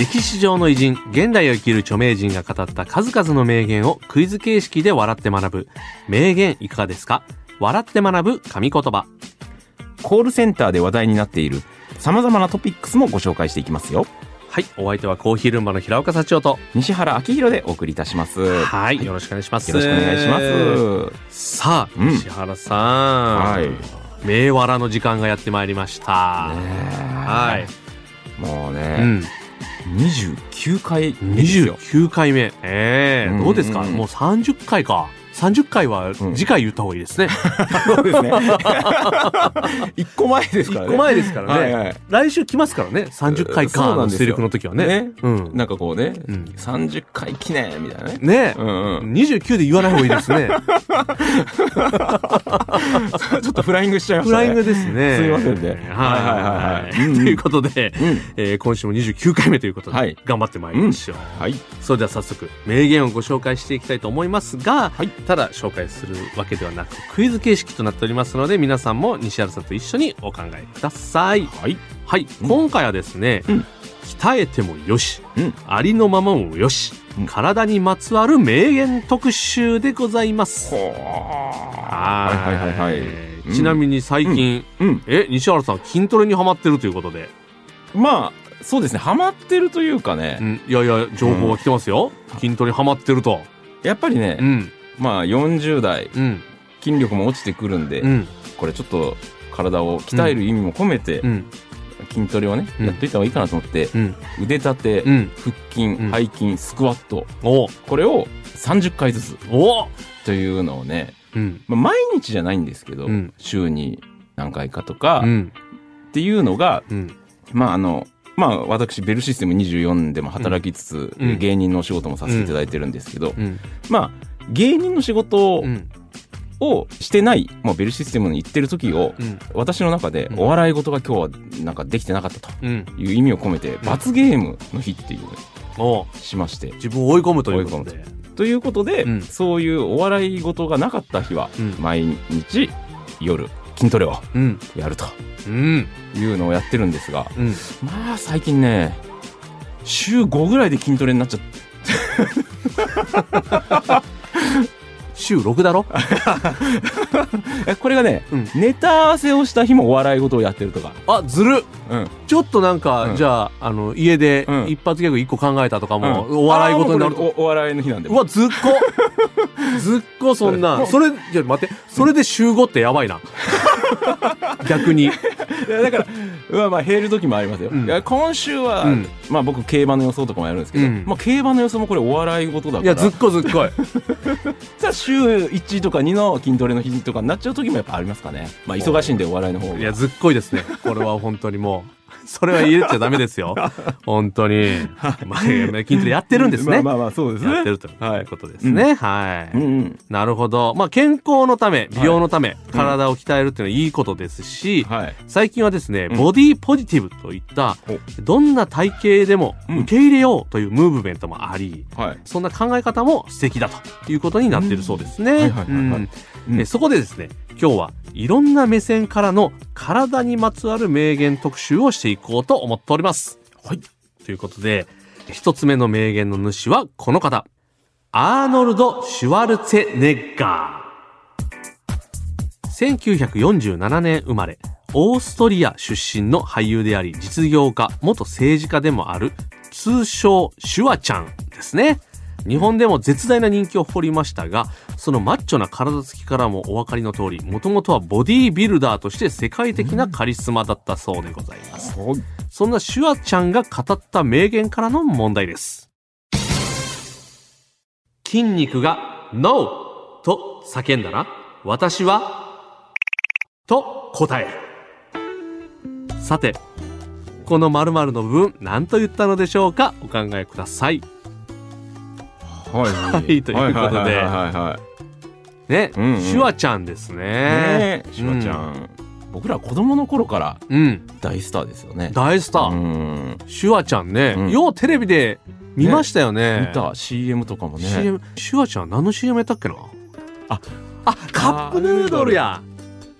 歴史上の偉人現代を生きる著名人が語った数々の名言をクイズ形式で笑って学ぶ。名言いかがですか？笑って学ぶ神言葉。コールセンターで話題になっている様々なトピックスもご紹介していきますよ。はいお相手はコーヒールンバの平岡幸男と。西原明宏でお送りいたします。よはい、よろしくお願いします。ろしくお願いします。さあ、うん。石原さん。はい。名わらの時間がやってまいりました。は。はい。もううね、ん。29回目ですよ29回目。ええうんどうですか、うんもう30回か。30回はん次回言った方がいいですね。そうですね。一個前ですから1ね個前ですからね。はいはい。来週来ますからね。30回かのリフの時はね。ね。うん。なんかこうね、うん。30回記念みたいなね。ね。うんうん。29で言わない方がいいですね。ちょっとフライングしちゃいましたね。フライングですね。すいませんね。はい。はいはいはいはい。うんうん。ということで、うん。えー今週も29回目ということで、はい。頑張ってまいりましょう。はい。それでは早速、名言をご紹介していきたいと思いますが、はいただ紹介するわけではなく、クイズ形式となっておりますので、皆さんも西原さんと一緒にお考えください。はい。はい、今回はですね、うん。鍛えてもよし、うん。ありのままもよし、うん。体にまつわる名言特集でございます。ほはいはいはいはい。ちなみに最近、うん。え、西原さん筋トレにハマってるということで、まあそうですね。ハマってるというかね、うん、いやいや、情報が来てますよ。筋トレにハマってると。やっぱりね、うん、まあ40代。うん、筋力も落ちてくるんで、うん、これちょっと体を鍛える意味も込めて、うん、筋トレをね、うん。やっといた方がいいかなと思って、うん、腕立て、うん。腹筋、ん。背筋スクワット。お。これを30回ずつお。というのをね、うん、まあ、毎日じゃないんですけど、うん。週に何回かとか、っうん、ていうのがうん、まああのまあ私ベルシステム24でも働きつつ、うん。芸人のお仕事もさせていただいてるんですけど、うん、まあ芸人の仕事うん、をしてない、もうベルシステムに行ってる時を、うん、私の中でうん。お笑い事が今日はなんかできてなかったと。うん。いう意味を込めて、罰ゲームの日っていうのをお。しまして。自分を追い込むということで。と。いうことで、うん。そういうお笑い事がなかった日は、うん。毎日夜筋トレをうん、やると。うん、いうのをやってるんですが、うん。まあ最近ね、週5ぐらいで筋トレになっちゃって、週6だろ？えこれがね、うん。ネタ合わせをした日もお笑い事をやってるとか、あ、ずる。うん、ちょっとなんか、うん。じゃあ、あの、家でうん。一発ギャグ1個考えたとかも、うん。お笑い事になると。おお笑いの日なんで。うわ、ずっこ。ずっこそんもな。う それ、じゃあ待って、それで週5ってやばいな。逆に。いやだから、うわまあ、減る時もありますよ。うん今週は、うんまあ僕、競馬の予想とかもやるんですけど、うんまあ競馬の予想もこれお笑い事だから、いや、ずっこずっこい。さあ週1とか2の筋トレの日とかになっちゃう時もやっぱありますかね。まあ忙しいんでお笑いの方が。いや、ずっこいですね。これは本当にもう。それは入れちゃダメですよ。本当に。まあ、筋トレやってるんですね。まあまあまあ、そうですね。やってるといはうことですね。はい。うんうん。なるほど。まあ、健康のため、美容のため、体を鍛えるっていうのはいいことですし、はい。最近はですね、うんボディポジティブといった、どんな体型でもうん受け入れようというムーブメントもあり、はい。そんな考え方も素敵だということになっているそうですね。そこでですね、今日はいろんな目線からの体にまつわる名言特集をしていこうと思っております。はい。ということで、一つ目の名言の主はこの方。アーノルド・シュワルツェネッガー。1947年生まれ、オーストリア出身の俳優であり、実業家、元政治家でもある、通称シュワちゃんですね。日本でも絶大な人気を誇りましたが、そのマッチョな体つきからもお分かりの通り、もともとはボディービルダーとして世界的なカリスマだったそうでございます。そんなシュワちゃんが語った名言からの問題です。筋肉が NO! と叫んだら、私はと答える。さて、この〇〇の部分、何と言ったのでしょうか？お考えください。はい。ということで。ね、うんうん。シュワちゃんですいね。ねえシュワちゃん、僕ら子供の頃からうん。大スターですよね。大スター。うん。シュワちゃんね、うん。ようテレビで見ましたよね。見た。CM とかもね。CM、シュワちゃん何の CM やったっけな？あ、あ、カップヌードルや。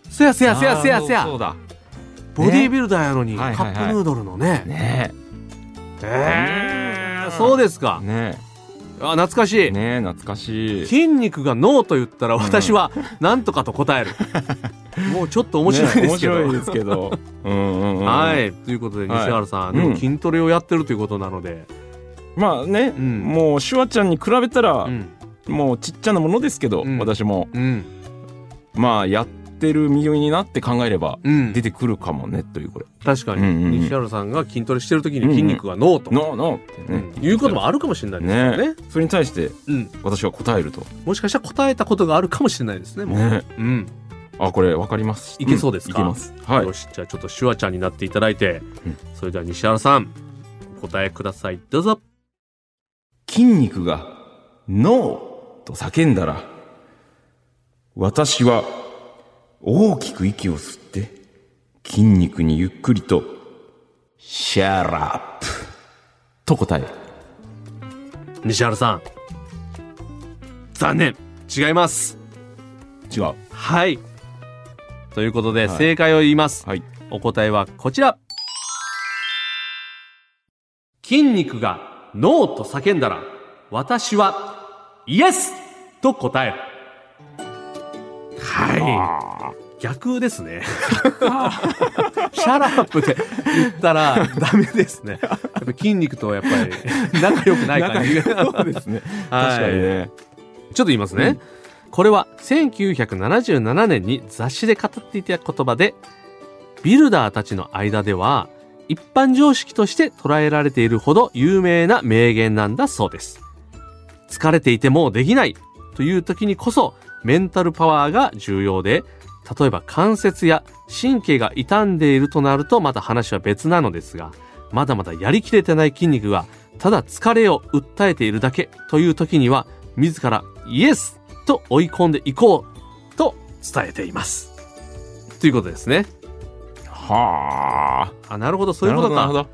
せやせやせやせやせや。そう。だボディービルダーやのに、カップヌードルのね。ねえ。ーそうですか。え。ねあ、懐かしい。えねえ懐かしい筋肉がノーと言ったら私は何とかと答える。もうちょっと面白いですけど。ね面白いですけどうんうんうんはい。ということで、はい西原さん、うんでも筋トレをやってるということなので。まあね、うんもうシュワちゃんに比べたら、うん。もうちっちゃなものですけど、うん私もうん。まあやってる身になって考えればうん。出。てくるかもねというこれ。確かに、うんうんうん。西原さんが筋トレしてる時に筋肉がノーと。ノーノーってね、うん。いうこともあるかもしれないですよね。ね。それに対してうん。私は答えると。もしかしたら答えたことがあるかもしれないですね。もう。ね。うん。あこれわかります？いけそうですか？んいけます。はい。よし、じゃあちょっとシュワちゃんになっていただいて、うん。それでは西原さん、お答えください。どうぞ。筋肉が NO と叫んだら私は大きく息を吸って筋肉にゆっくりと shut up と答える西原さん。残念。違います。違うはい。ということで、はい正解を言います。はいお答えはこちら。筋肉が NO と叫んだら、私は YES と答える。はい。逆ですね。 shut up って言ったらダメですね。やっぱ筋肉とやっぱり仲良くない感じが。そうですねはい確かにねちょっと言いますね。うんこれは1977年に雑誌で語っていた言葉で、ビルダーたちの間では一般常識として捉えられているほど有名な名言なんだそうです。疲れていてもできないという時にこそメンタルパワーが重要で、例えば関節や神経が傷んでいるとなるとまた話は別なのですが、まだまだやりきれてない筋肉がただ疲れを訴えているだけという時には自らイエスと追い込んでいこうと伝えています。ということですね。はあ。あ、なるほど、そういうことか。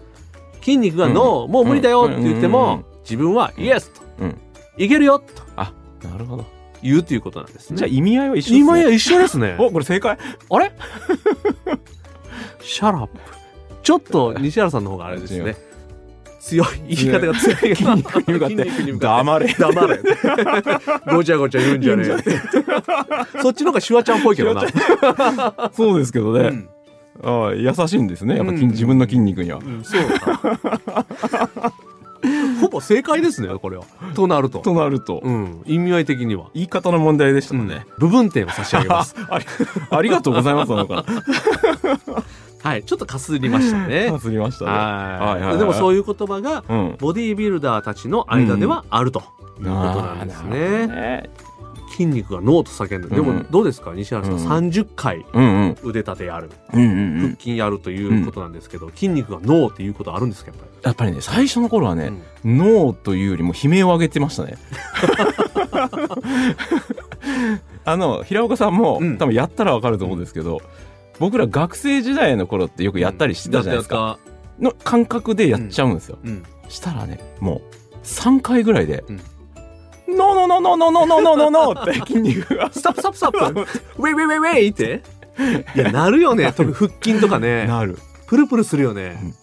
筋肉がノー、もう無理だよって言ってうん。うん。うん。も、自分はイエスと、うん。いけるよと。あなるほど言うということなんですね。じゃあ意味合いは一緒ですね今や一緒ですね。おこれ正解あれ？ Shut up。ちょっと西原さんの方があれですね。強い。言い方が強い。筋肉に向かって黙れ黙れ。ごちゃごちゃ言うんじゃねえ。そっちの方がシュワちゃんっぽいけどな。そうですけどね、うんああ優しいんですねやっぱ筋、うん自分の筋肉には、うんそうか。ほぼ正解ですね、これは。となると。となると、うん。意味合い的には。言い方の問題でしたもんね、部分点を差し上げます。ありがとうございますなんかはい。ちょっかすりましたね。かすりましたねはいはいはいはいでもそういう言葉が、うんボディービルダーたちの間ではあるということなんですあーなるほどね。ね筋肉がノーと叫んで。でもうんどうですか西原さん？うん30回うんうん腕立てやる。うんうんうん腹筋やるということなんですけど、筋肉がノーっていうことあるんですかやっぱやっぱりね最初の頃はね、り。ノーというよりも悲鳴を上げてましたね あの平岡さんも、うん多分やったらわかると思うんですけど、僕ら学生時代の頃ってよくやったりしてたじゃないですか、か。の感覚でやっちゃうんですよ、うん。したらねもう3回ぐらいでうん「No no no no no no no no no」って筋肉が stop stop stop wait wait wait wait っていや、なるよね。特に腹筋とかね。なるプルプルするよね。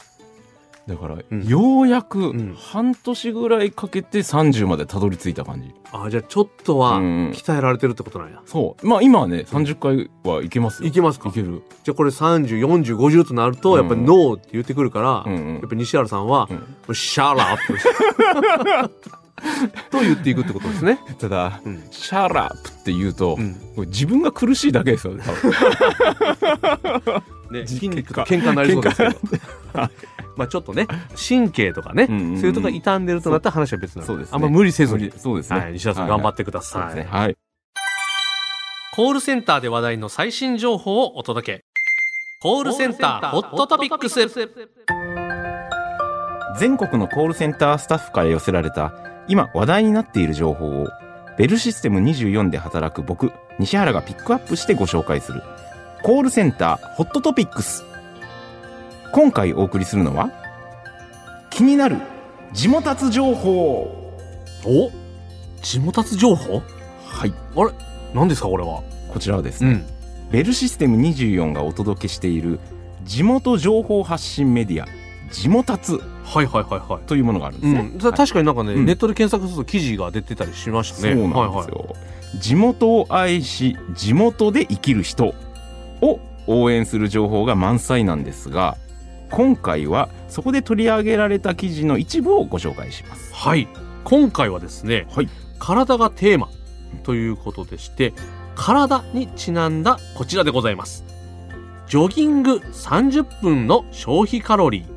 だから、うんようやく半年ぐらいかけて30までたどり着いた感じ、あ、じゃあちょっとは鍛えられてるってことなんや。そうまあ今はね30回はいけますよいけますかいけるじゃあこれ30、40、50となると、やっぱり no って言ってくるから、うんうんやっぱ西原さんはう、ん shut up と言っていくってことですね。ただ、うん shut up って言うと、うん自分が苦しいだけですよねね、じ筋肉と喧嘩になりそうですけど。まあちょっとね、神経とかね、うんうんうんそういうとこが傷んでるとなったら話は別なので、ねあんま無理せずに。そうですね、はい、西原さん頑張ってください。そうですねはいコールセンターで話題の最新情報をお届け。コールセンターホットトピックス。全国のコールセンタースタッフから寄せられた今話題になっている情報をベルシステム24で働く僕西原がピックアップしてご紹介するコールセンターホットトピックス。今回お送りするのは気になる地元達情報。お？地元達情報？はい。あれ？何ですかこれは？こちらはですね、うん。ベルシステム24がお届けしている地元情報発信メディア地元達はいはいはいはい。というものがあるんですね、うん、た確かになんかね、うん。ネットで検索すると記事が出てたりしましたね。そうなんですはいはいよ、地元を愛し地元で生きる人を応援する情報が満載なんですが今回はそこで取り上げられた記事の一部をご紹介します。はい。今回はですね、はい。体がテーマということでして、体にちなんだこちらでございます。ジョギング30分の消費カロリー。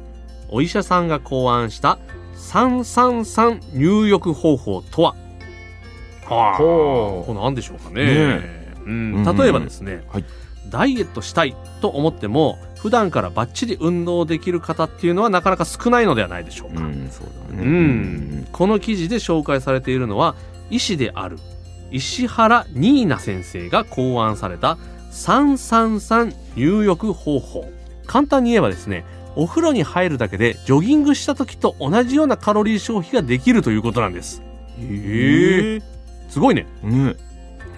お医者さんが考案した333入浴方法とは？はあ、これ何でしょうかね。ねうん。うん。例えばですね、はい。ダイエットしたいと思っても、普段からバッチリ運動できる方っていうのはなかなか少ないのではないでしょうか。うんそうだね。うん、この記事で紹介されているのは医師である石原ニーナ先生が考案された333入浴方法。簡単に言えばですねお風呂に入るだけでジョギングした時と同じようなカロリー消費ができるということなんです。へえすごいね、ね。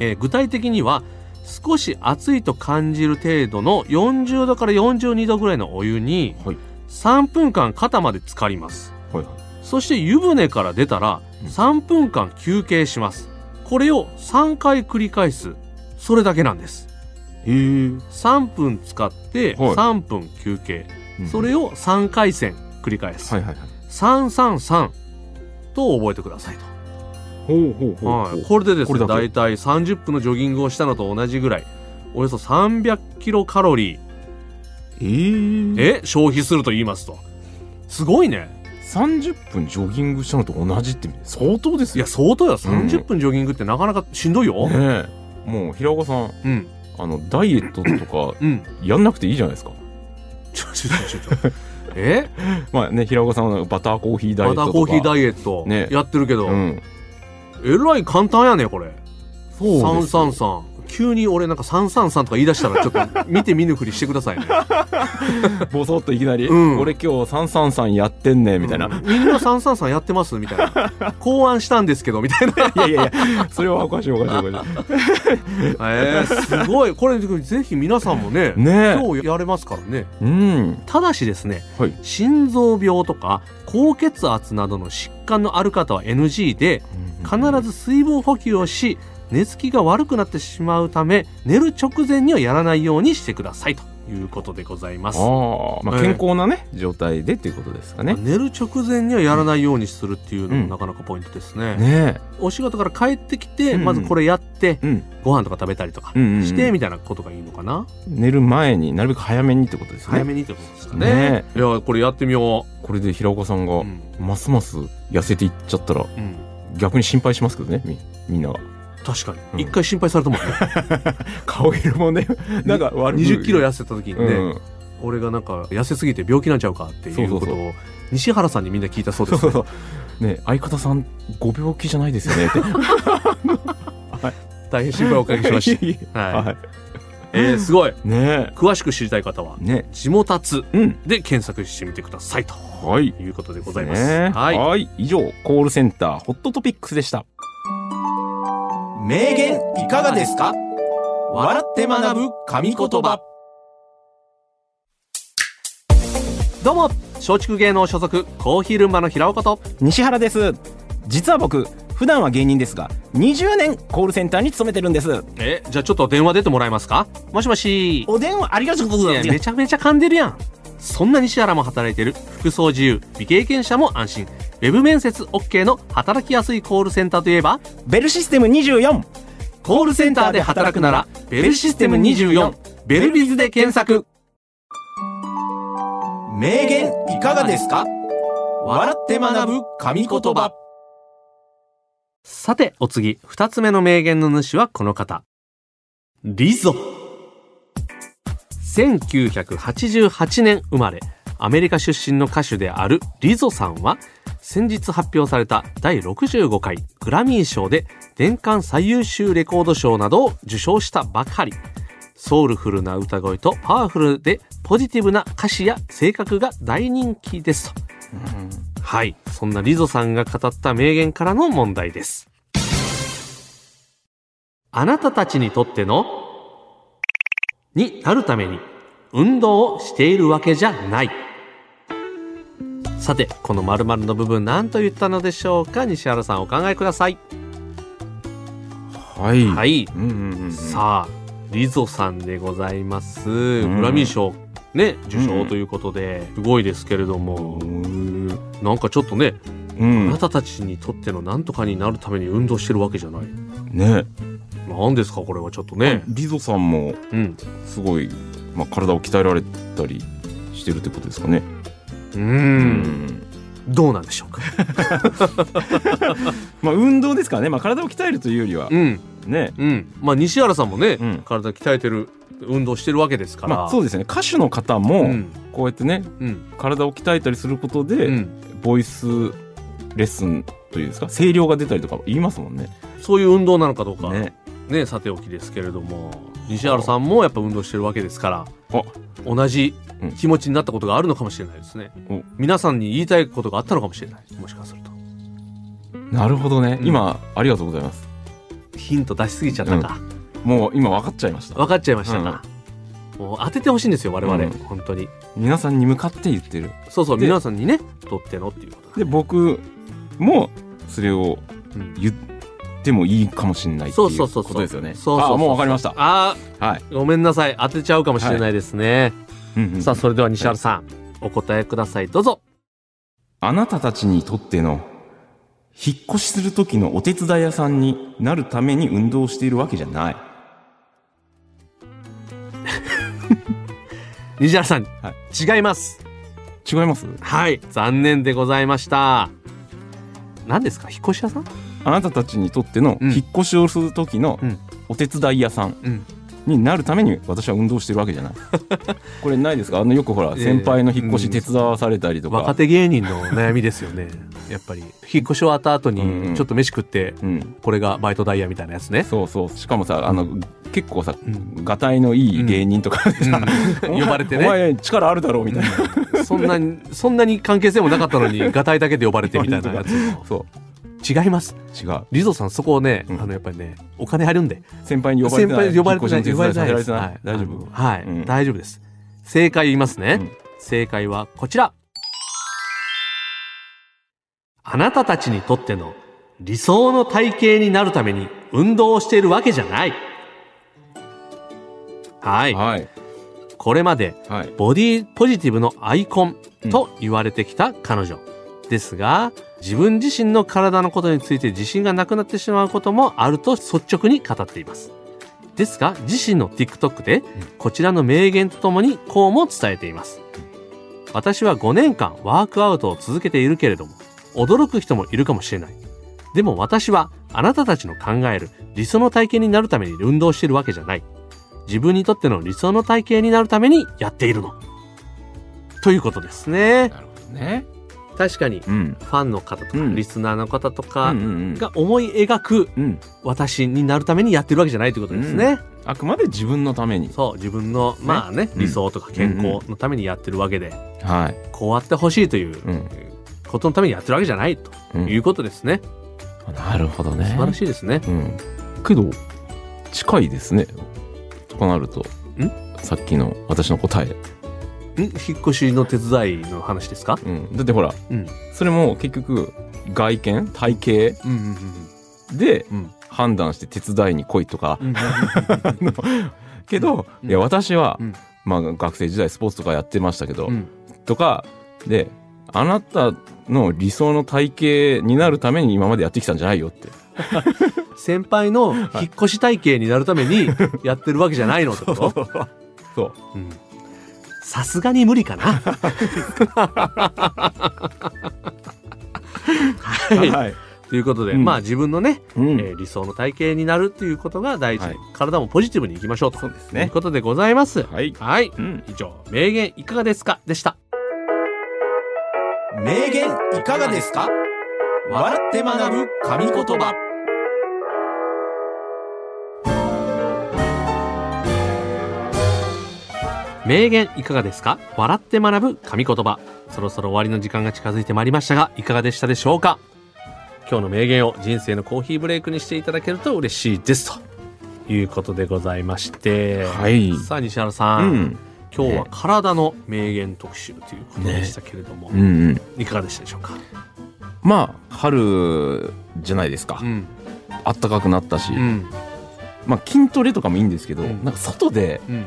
えー具体的には少し暑いと感じる程度の40度から42度ぐらいのお湯にはい。3分間肩まで浸かります。はいはい。そして湯船から出たらうん。3分間休憩します。これを3回繰り返す。それだけなんです。へえ3分使ってはい。3分休憩。それをを3回戦繰り返す。はいはいはい333と覚えてくださいと。ほうほうほうこれでですね、これだけ？だいたい30分のジョギングをしたのと同じぐらい、およそ300キロカロリー、えええ、消費すると言いますと。すごいね。30分ジョギングしたのと同じって相当ですよいや、相当よ。30分ジョギングってなかなかしんどいよ。ねえもう平岡さんうん。あのダイエットとかうん。やんなくていいじゃないですかちょ、ちょ、ちょ、ちょ。え？まあね平岡さんはバターコーヒーダイエバットとか。ターコーヒーダイエット。ね。やってるけど、うん。えらい簡単やねこれ。そうですよ。333急に俺なんか333とか言い出したらちょっと見て見ぬふりしてくださいね。ボソッといきなり、うん。俺今日333やってんねみたいな、うんみんな333やってますみたいな。考案したんですけどみたいな。いやいやいやそれはおかしいおかしいおかしえー、すごい。これぜひ皆さんもねいね。今日やれますからね。えうん。ただしですねはい。心臓病とか高血圧などの疾患のある方は NG で必ず水分補給をし寝つきが悪くなってしまうため寝る直前にはやらないようにしてくださいということでございます。ああまあええ健康なね、状態でっていうことですかね寝る直前にはやらないようにするっていうのうんもなかなかポイントですね。ねお仕事から帰ってきて、うんうんまずこれやってえ、うんご飯とか食べたりとかうんうんうんしてみたいなことがいいのかな、寝る前になるべく早めにってことですね早めにってことですかね。ねいや、これやってみよこれで平岡さんう。がうん。ますます痩せていっちゃったらうん。逆に心配しますけどねみみんなが確かうんに。一回心配されたもんね。顔色もねなんか悪く20キロ痩せた時にね、うん俺がなんか痩せすぎて病気なんちゃうかっていうことを西原さんにみんな聞いたそうです、ね。そうそうね相方さんご病気じゃないですよねって 大変心配をおかけしました。はい。はえー、すごい。いね詳しく知りたい方は、えね地元達うんで検索してみてくださいとはいいうことでございます。ねはい。はい以上コールセンターホットトピックスでした名言いかがですか？笑って学ぶ神言葉。どうも、松竹芸能所属コーヒールンバの平岡と、西原です。実は僕普段は芸人ですが20年コールセンターに勤めてるんです。え、じゃあちょっと電話出てもらえますか？もしもし。お電話ありがとうございます。めちゃめちゃ噛んでるやん。そんな西原も働いてる服装自由、未経験者も安心。ウェブ面接 OK の働きやすいコールセンターといえば、ベルシステム24コールセンターで働くなら、ベルシステム24、ベルビズで検索。名言いかがですか？笑って学ぶ神言葉さて、お次、二つ目の名言の主はこの方。リゾ。1988年生まれ、アメリカ出身の歌手であるリゾさんは先日発表された第65回グラミー賞で年間最優秀レコード賞などを受賞したばかり。ソウルフルな歌声とパワフルでポジティブな歌詞や性格が大人気ですと。うんはい。そんなリゾさんが語った名言からの問題です。あなたたちにとってのになるために運動をしているわけじゃない。さて、この〇〇の部分何と言ったのでしょうか？西原さんお考えください。はい。。はいい。うんうんうんうん。さあ、リゾさんでございます。んグラミー賞、ね、受賞ということで、すごいですけれども、なんかちょっとね、あうんな。たたちにとっての何とかになるために運動してるわけじゃない。ね。何ですかこれはちょっとね。リゾさんもうん。すごい、まあ、体を鍛えられたりしてるってことですかね。う。。うんどうなんでしょうか。まあ運動ですからね。まあ体を鍛えるというよりはうん。ね。うん。まあ西原さんもね、うん体鍛えてる、運動してるわけですから。まあそうですね。歌手の方もうん。こうやってね、うん。体を鍛えたりすることで、うん。ボイスレッスンというんですか、声量が出たりとか言いますもんね。そういう運動なのかどうか、ねね。さておきですけれども、西原さんもやっぱ運動してるわけですから、あ、同じうん気持ちになったことがあるのかもしれないですね。お皆さんに言いたいことがあったのかもしれない。もしかすると。なるほどね。うん今、ありがとうございます。ヒント出しすぎちゃったか。もう今分かっちゃいました。分かっちゃいましたか。もう当ててほしいんですよ、我々。うん本当に。皆さんに向かって言ってる。そうそう、で皆さんにね、とってのっていうことで、だ僕もそれをうん言ってもいいかもしれないっていうそうそうそうそうことですよね。そうそうそうあ、もう分かりました。あはい。ー、ごめんなさい。当てちゃうかもしれないですね。うんうんさあ、それでは西原さん、お答えください。どうぞ。あなたたちにとっての、引っ越しする時のお手伝い屋さんになるために運動しているわけじゃない。西原さん、は違います。違います？はい、残念でございました。何ですか？引っ越し屋さん？あなたたちにとってのうん引っ越しをする時のうんお手伝い屋さんうん。になるために私は運動してるわけじゃない。これないですか？あのよくほらええ先輩の引っ越し手伝わされたりとか。若手芸人の悩みですよね。やっぱり。引っ越し終わった後うんうんに、ちょっと飯食って、うん。これがバイトダイヤみたいなやつね。そうそう。しかもさ、あの、結構さ、うんがたいのいい芸人とかでさ、呼ばれてねお前力あるだろうみたいな。そんなに、そんなに関係性もなかったのに、ガタイだけで呼ばれてみたいなやつ。そ違います。う。違う。リゾさんそこをね、うんあの、やっぱりね、お金入るんで。先輩に呼ばれてない。先輩呼ばれてない。ないです。はい。大丈夫？はい、うん大丈夫です。正解言いますね。うん正解はこちら。あなたたちにとっての理想の体型になるために運動をしているわけじゃない。はい。はい。これまではい。ボディポジティブのアイコンと言われてきた彼女。ですが、自分自身の体のことについて自信がなくなってしまうこともあると率直に語っています。ですが、自身の TikTok でこちらの名言とともにこうも伝えています。私は5年間ワークアウトを続けているけれども、驚く人もいるかもしれない。でも私はあなたたちの考える理想の体型になるために運動しているわけじゃない。自分にとっての理想の体型になるためにやっているの。ということですね。なるほどね。確かにうん。ファンの方とか、うんリスナーの方とうかんうんうん。が思い描くうん。私になるためにやってるわけじゃないということですね。あくまで自分のために。そう、自分の、まあね、うん理想とか健康のためにやってるわけで、はい。こうあってほしいといううんことのためにやってるわけじゃないとうんいうことですね。なるほどね。素晴らしいですね。うん。けど、近いですね。となると。ん？さっきの私の答え。ん？引っ越しの手伝いの話ですか？うん。だってほら、うん。それも結局、外見？体型？うんうんうんでうん。判断して手伝いに来いとか。うん。けど、うんいや、私は、うんまあ学生時代スポーツとかやってましたけど、うん。とか、で、あなたの理想の体型になるために今までやってきたんじゃないよって。先輩の引っ越し体型になるためにやってるわけじゃないのってこと？そう。うんさすがに無理かな。はい。はい。ということで、うんまあ自分のね、うんえー理想の体型になるっていうことが大事、はい体もポジティブにいきましょうとそうですいうね。ことでございます。はい。はい。うん。以上、名言いかがですかでした。名言いかがですか？笑って学ぶ神言葉名言いかがですか？笑って学ぶ神言葉。そろそろ終わりの時間が近づいてまいりましたが、いかがでしたでしょうか？今日の名言を人生のコーヒーブレイクにしていただけると嬉しいです。ということでございまして。はいさあ、西原さ、うんん今日は体の名言特集ということでしたけれども、うんうんいかがでしたでしょうか？まあ春じゃないですか、うん。あったかくなったし、うん。まあ筋トレとかもいいんですけど、うんなんか外でうん。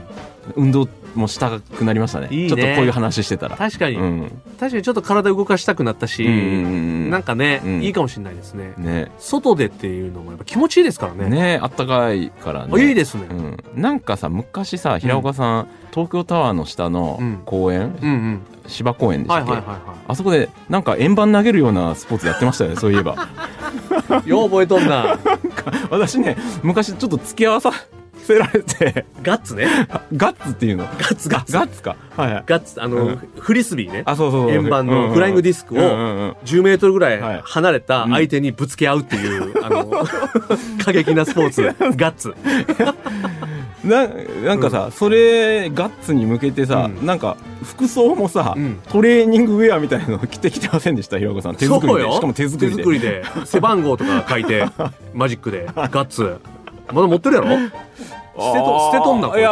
運動もしたくなりましたね。いいね。ちょっとこういう話してたら。確かに、うん。確かにちょっと体動かしたくなったし、うん。なんかね、うん。いいかもしれないですね。ね。外でっていうのもやっぱ気持ちいいですからね。ねあったかいからあねいいですね。うん、なんかさ昔さ平岡さん、東京タワーの下のうん。公園、うんうん。芝公園でしたっけ、はいはいはいはあそこでなんか円盤投げるようなスポーツやってましたよねそういえば。い。よう覚えとんな。私ね昔ちょっと付き合わさせられて。ガッツね。ガッツっていうの？ガッツガッツ。ガッツか。はいはい。ガッツ、あの、うん。フリスビーね。あそうそう円盤のフライングディスクをうんうんうん。10メートルぐらはい。い離れた相手にぶつけ合うっていう、あの、過激なスポーツ、ガッツ。ななんかさ、それガッツに向けてさ、うん。なんか服装もさ、うん。トレーニングウェアみたいなの着てきてませんでした？平岡さん。手作りで。しかも手作りで。で。背番号とか書いて、マジックで、ガッツ。まだ持ってるやろ？捨てと、捨てとんな、こいい。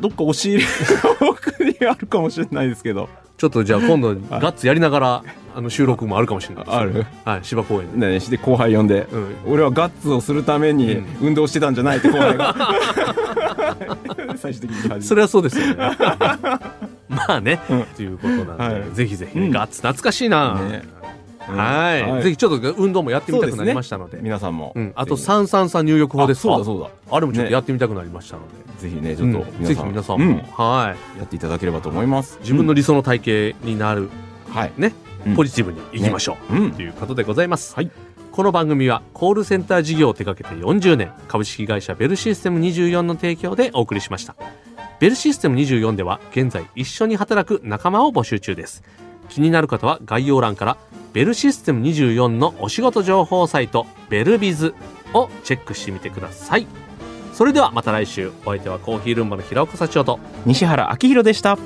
どっか押し入れ の奥にあるかもしれないですけど。ちょっとじゃあ今度、ガッツやりながら、あの、収録もあるかもしれない。です。ある？はい、芝公園で。ねして後輩呼んで、うん。俺はガッツをするためにうん。運動してたんじゃないって後輩が。最終的にそれはそうですよね。まあね、うん。ということなんで、はい。ぜひぜひガッツ懐かしいな。ねうんはい、はい。ぜひちょっと運動もやってみたくなりましたので。皆さんも、うん、あとぜひ。333入浴法ですそうだそう。あれもちょっとね。やってみたくなりましたので。だぜひねちうんょっと皆ぜさん,、ひ皆さんも、うん。はい。やっていただければと思います。自分の理想の体型になる、はい。ね、うん。ポジティブにいきましょう、うん。ということでございます。はい。この番組はコールセンター事業を手掛けて40年株式会社ベルシステム24の提供でお送りしました。ベルシステム24では現在一緒に働く仲間を募集中です気になる方は概要欄からベルシステム24のお仕事情報サイトベルビズをチェックしてみてください。それではまた来週。お相手はコーヒールンバの平岡社長と西原明宏でした。